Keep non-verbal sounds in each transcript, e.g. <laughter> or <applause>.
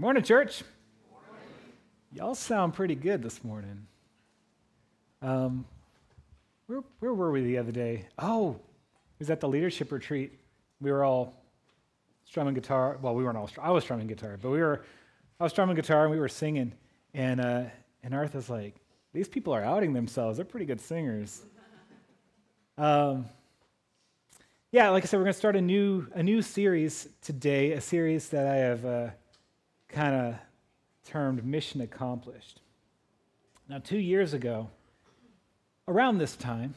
Morning, church. Morning. Y'all sound pretty good this morning. Um, where, where were we the other day? Oh, it was at the leadership retreat. We were all strumming guitar. Well, we weren't all. I was strumming guitar, but we were. I was strumming guitar and we were singing, and uh, and Artha's like, "These people are outing themselves. They're pretty good singers." um, yeah, like I said, we're going to start a new a new series today. A series that I have uh, kind of termed "Mission Accomplished." Now, two years ago, around this time,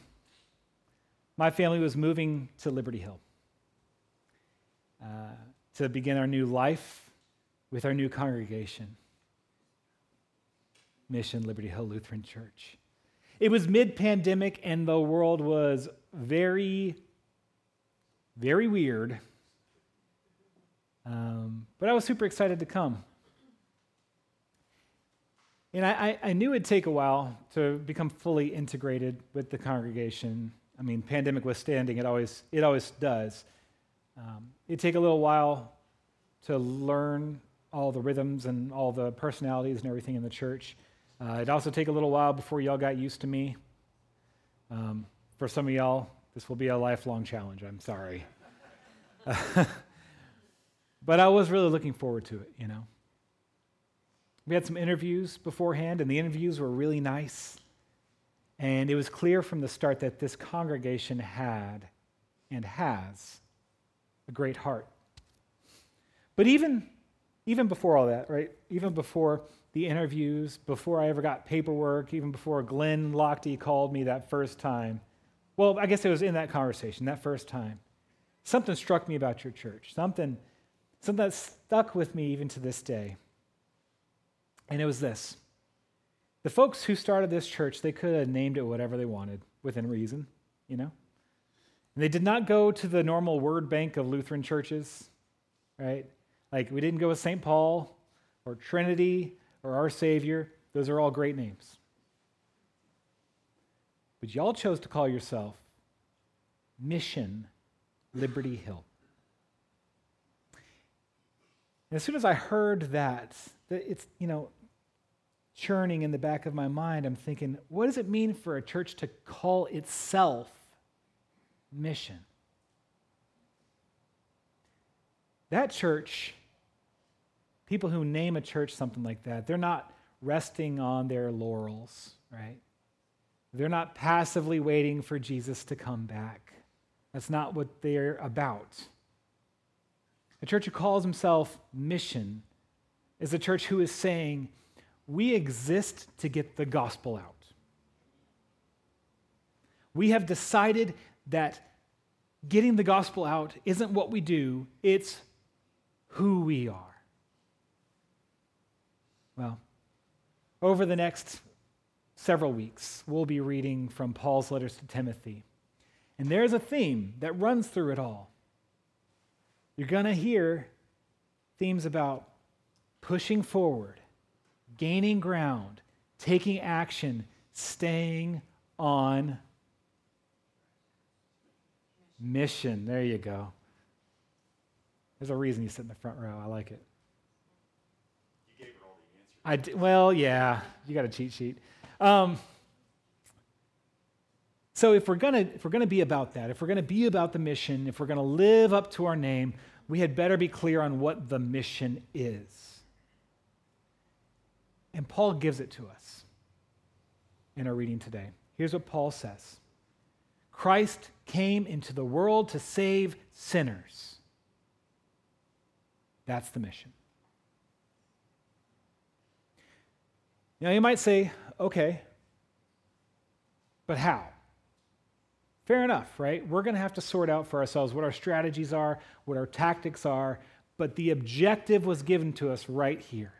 my family was moving to Liberty Hill uh, to begin our new life with our new congregation, Mission Liberty Hill Lutheran Church. It was mid pandemic, and the world was very, very weird. Um, but I was super excited to come. And I, I, knew it'd take a while to become fully integrated with the congregation. I mean, pandemic withstanding, it always, it always does. Um, it'd take a little while to learn all the rhythms and all the personalities and everything in the church. Uh, it'd also take a little while before y'all got used to me. Um, for some of y'all, this will be a lifelong challenge. I'm sorry. <laughs> but I was really looking forward to it, you know. We had some interviews beforehand, and the interviews were really nice. And it was clear from the start that this congregation had and has a great heart. But even, even before all that, right? Even before the interviews, before I ever got paperwork, even before Glenn Lochte called me that first time, well, I guess it was in that conversation, that first time, something struck me about your church. Something, something that stuck with me even to this day. And it was this the folks who started this church, they could have named it whatever they wanted within reason, you know? And they did not go to the normal word bank of Lutheran churches, right? Like we didn't go with St. Paul or Trinity or Our Savior. Those are all great names. But y'all chose to call yourself Mission Liberty Hill. And as soon as I heard that, that it's, you know, churning in the back of my mind, I'm thinking, what does it mean for a church to call itself mission? That church, people who name a church something like that, they're not resting on their laurels, right? They're not passively waiting for Jesus to come back. That's not what they're about. A church who calls himself mission is a church who is saying, we exist to get the gospel out. We have decided that getting the gospel out isn't what we do, it's who we are. Well, over the next several weeks, we'll be reading from Paul's letters to Timothy. And there's a theme that runs through it all. You're going to hear themes about pushing forward, gaining ground, taking action, staying on mission. There you go. There's a reason you sit in the front row. I like it. You gave her all the answers. I d- well, yeah, you got a cheat sheet. Um, so if we're gonna if we're gonna be about that, if we're gonna be about the mission, if we're gonna live up to our name, we had better be clear on what the mission is. And Paul gives it to us in our reading today. Here's what Paul says Christ came into the world to save sinners. That's the mission. Now, you might say, okay, but how? Fair enough, right? We're going to have to sort out for ourselves what our strategies are, what our tactics are, but the objective was given to us right here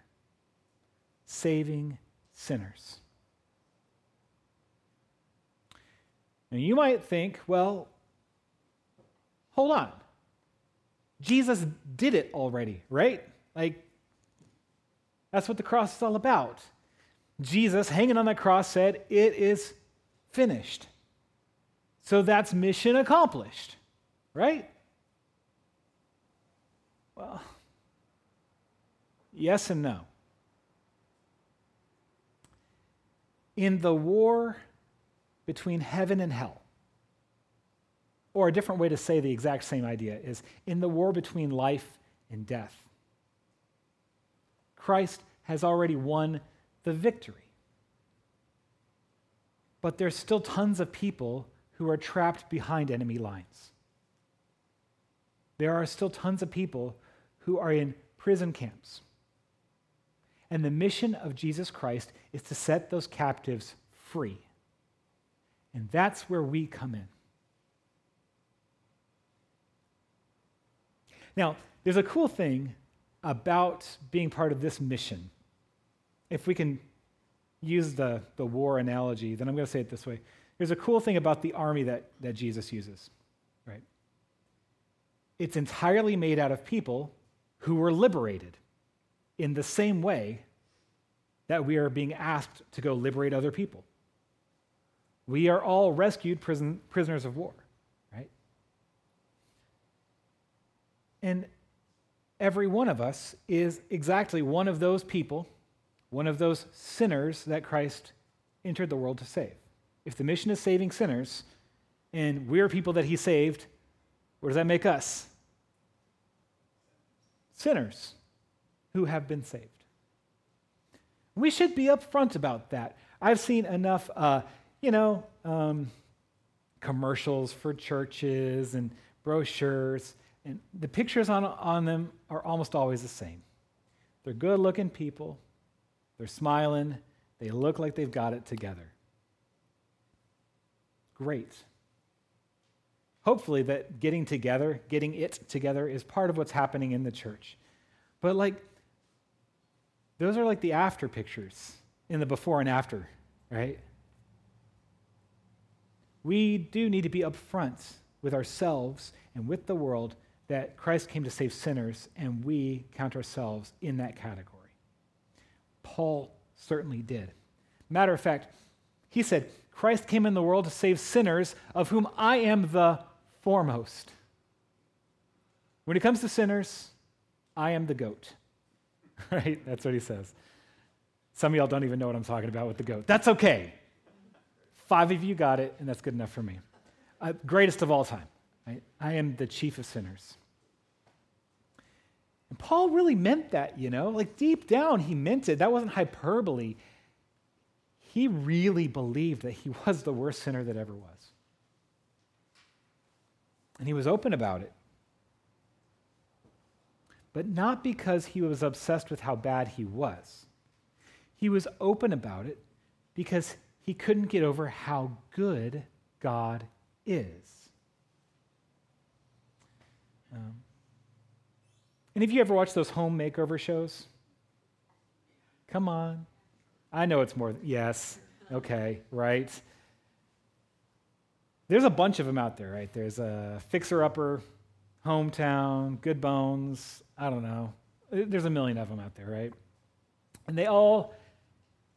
saving sinners. And you might think, well, hold on. Jesus did it already, right? Like, that's what the cross is all about. Jesus, hanging on that cross, said, It is finished. So that's mission accomplished, right? Well, Yes and no. In the war between heaven and hell, or a different way to say the exact same idea is in the war between life and death, Christ has already won the victory. But there's still tons of people who are trapped behind enemy lines. There are still tons of people who are in prison camps. And the mission of Jesus Christ is to set those captives free. And that's where we come in. Now, there's a cool thing about being part of this mission. If we can use the, the war analogy, then I'm going to say it this way. There's a cool thing about the army that, that Jesus uses, right? It's entirely made out of people who were liberated in the same way that we are being asked to go liberate other people. We are all rescued prison, prisoners of war, right? And every one of us is exactly one of those people, one of those sinners that Christ entered the world to save. If the mission is saving sinners, and we're people that he saved, what does that make us? Sinners who have been saved. We should be upfront about that. I've seen enough, uh, you know, um, commercials for churches and brochures, and the pictures on, on them are almost always the same. They're good looking people, they're smiling, they look like they've got it together. Great. Hopefully, that getting together, getting it together, is part of what's happening in the church. But, like, those are like the after pictures in the before and after, right? We do need to be upfront with ourselves and with the world that Christ came to save sinners, and we count ourselves in that category. Paul certainly did. Matter of fact, he said, Christ came in the world to save sinners, of whom I am the foremost. When it comes to sinners, I am the goat. <laughs> right? That's what he says. Some of y'all don't even know what I'm talking about with the goat. That's okay. Five of you got it, and that's good enough for me. Uh, greatest of all time. Right? I am the chief of sinners. And Paul really meant that, you know? Like deep down, he meant it. That wasn't hyperbole. He really believed that he <laughs> was the worst sinner that ever was. And he was open about it but not because he was obsessed with how bad he was. He was open about it because he couldn't get over how good God is. Um, and have you ever watched those home makeover shows? Come on. I know it's more, yes, okay, right. There's a bunch of them out there, right? There's a fixer upper, hometown, good bones, I don't know. Uh, there's a million of them out there, right? And they all,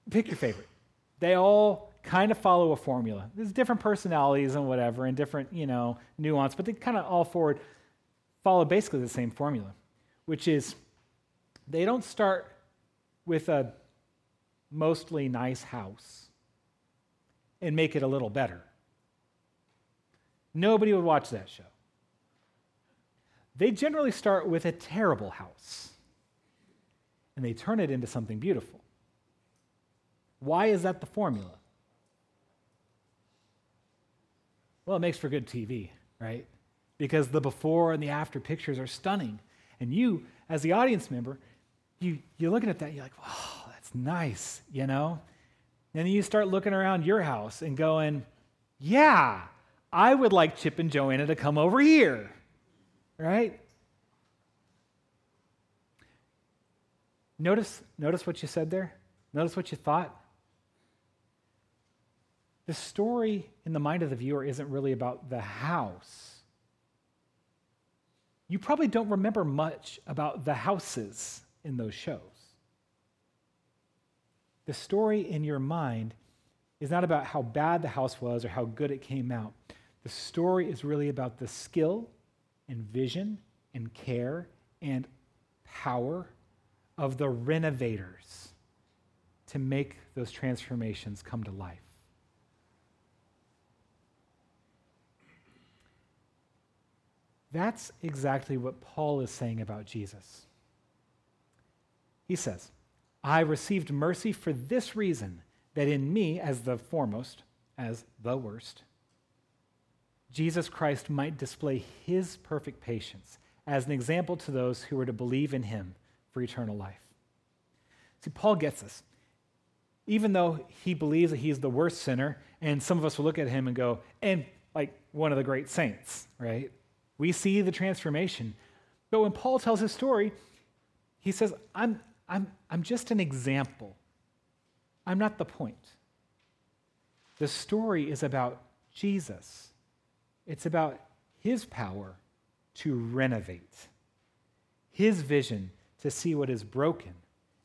pick your favorite. They all kind of follow a formula. There's different personalities and whatever, and different, you know, nuance, but they kind of all forward follow basically the same formula, which is they don't start with a mostly nice house and make it a little better. Nobody would watch that show they generally start with a terrible house and they turn it into something beautiful. Why is that the formula? Well, it makes for good TV, right? Because the before and the after pictures are stunning. And you, as the audience member, you, you're looking at that, you're like, oh, that's nice, you know? And then you start looking around your house and going, yeah, I would like Chip and Joanna to come over here right? Notice, notice what you said there? Notice what you thought? The story in the mind of the viewer isn't really about the house. You probably don't remember much about the houses in those shows. The story in your mind is not about how bad the house was or how good it came out. The story is really about the skill and vision and care and power of the renovators to make those transformations come to life. That's exactly what Paul is saying about Jesus. He says, I received mercy for this reason, that in me, as the foremost, as the worst, Jesus Christ might display his perfect patience as an example to those who were to believe in him for eternal life. See, Paul gets this. Even though he believes that he's the worst sinner, and some of us will look at him and go, and like one of the great saints, right? We see the transformation. But when Paul tells his story, he says, I'm, I'm, I'm just an example. I'm not the point. The story is about Jesus, it's about his power to renovate, his vision to see what is broken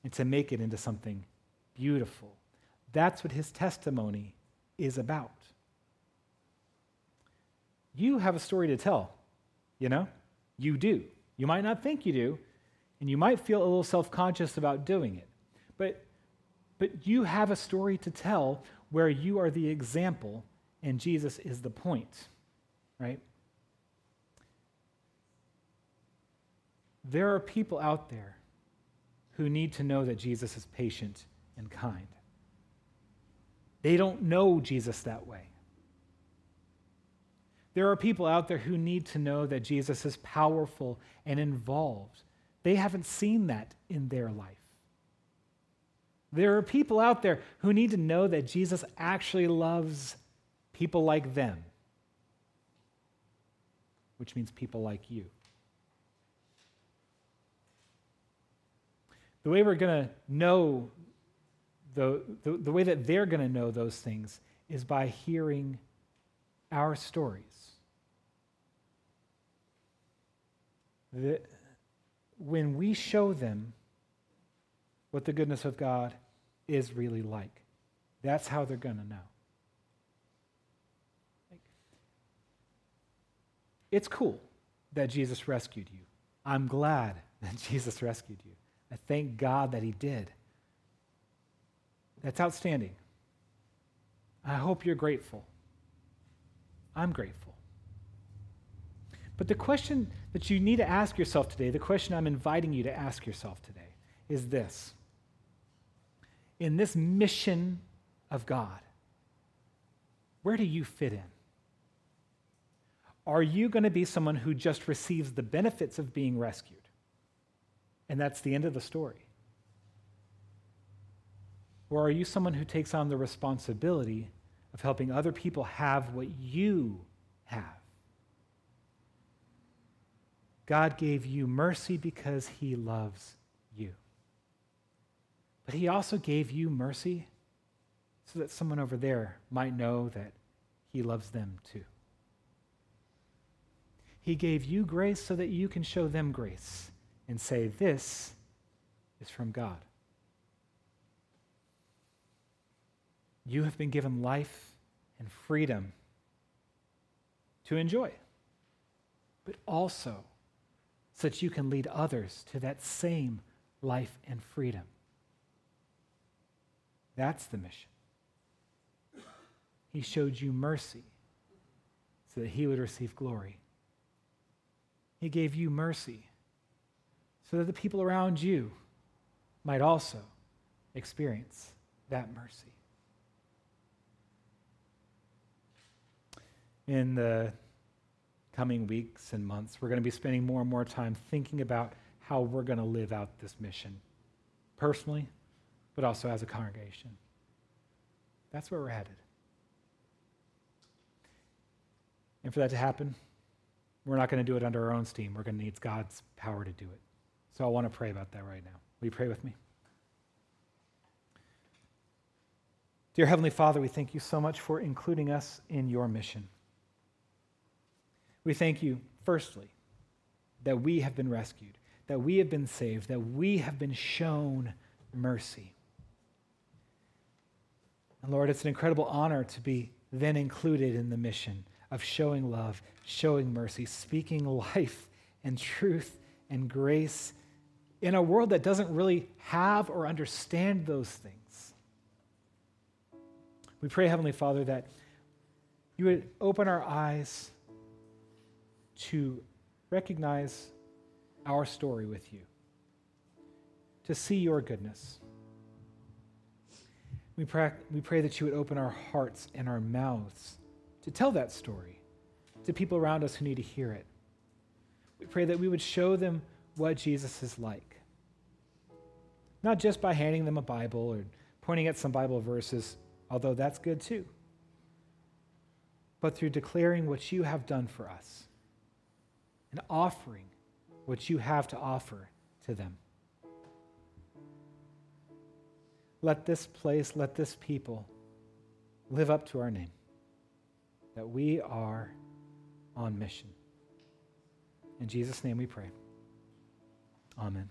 and to make it into something beautiful. That's what his testimony is about. You have a story to tell, you know? You do. You might not think you do, and you might feel a little self conscious about doing it. But, but you have a story to tell where you are the example and Jesus is the point, right? There are people out there who need to know that Jesus is patient and kind. They don't know Jesus that way. There are people out there who need to know that Jesus is powerful and involved. They haven't seen that in their life. There are people out there who need to know that Jesus actually loves people like them, which means people like you. The way we're going to know, the, the, the way that they're going to know those things is by hearing our stories. That when we show them what the goodness of God is really like, that's how they're going to know. It's cool that Jesus rescued you. I'm glad <laughs> that Jesus rescued you. I thank God that He did. That's outstanding. I hope you're grateful. I'm grateful. But the question that you need to ask yourself today, the question I'm inviting you to ask yourself today, is this In this mission of God, where do you fit in? Are you going to be someone who just receives the benefits of being rescued? And that's the end of the story. Or are you someone who takes on the responsibility of helping other people have what you have? God gave you mercy because he loves you. But he also gave you mercy so that someone over there might know that he loves them too. He gave you grace so that you can show them grace and say, This is from God. You have been given life and freedom to enjoy, but also so that you can lead others to that same life and freedom. That's the mission. He showed you mercy so that he would receive glory. He gave you mercy so that the people around you might also experience that mercy. In the coming weeks and months, we're going to be spending more and more time thinking about how we're going to live out this mission personally, but also as a congregation. That's where we're headed. And for that to happen, we're not going to do it under our own steam. We're going to need God's power to do it. So I want to pray about that right now. Will you pray with me? Dear Heavenly Father, we thank you so much for including us in your mission. We thank you, firstly, that we have been rescued, that we have been saved, that we have been shown mercy. And Lord, it's an incredible honor to be then included in the mission of showing love, showing mercy, speaking <laughs> life and truth and grace in a world that doesn't really have or understand those things. We pray, Heavenly Father, that you would open our eyes to recognize our story with you, to see your goodness. We pray, we pray that you would open our hearts and our mouths to tell that story to people around us who need to hear it. We pray that we would show them what Jesus is like. Not just by handing them a Bible or pointing at some Bible verses, although that's good too, but through declaring what you have done for us and offering what you have to offer to them. Let this place, let this people live up to our name, that we are on mission. In Jesus' name we pray. Amen.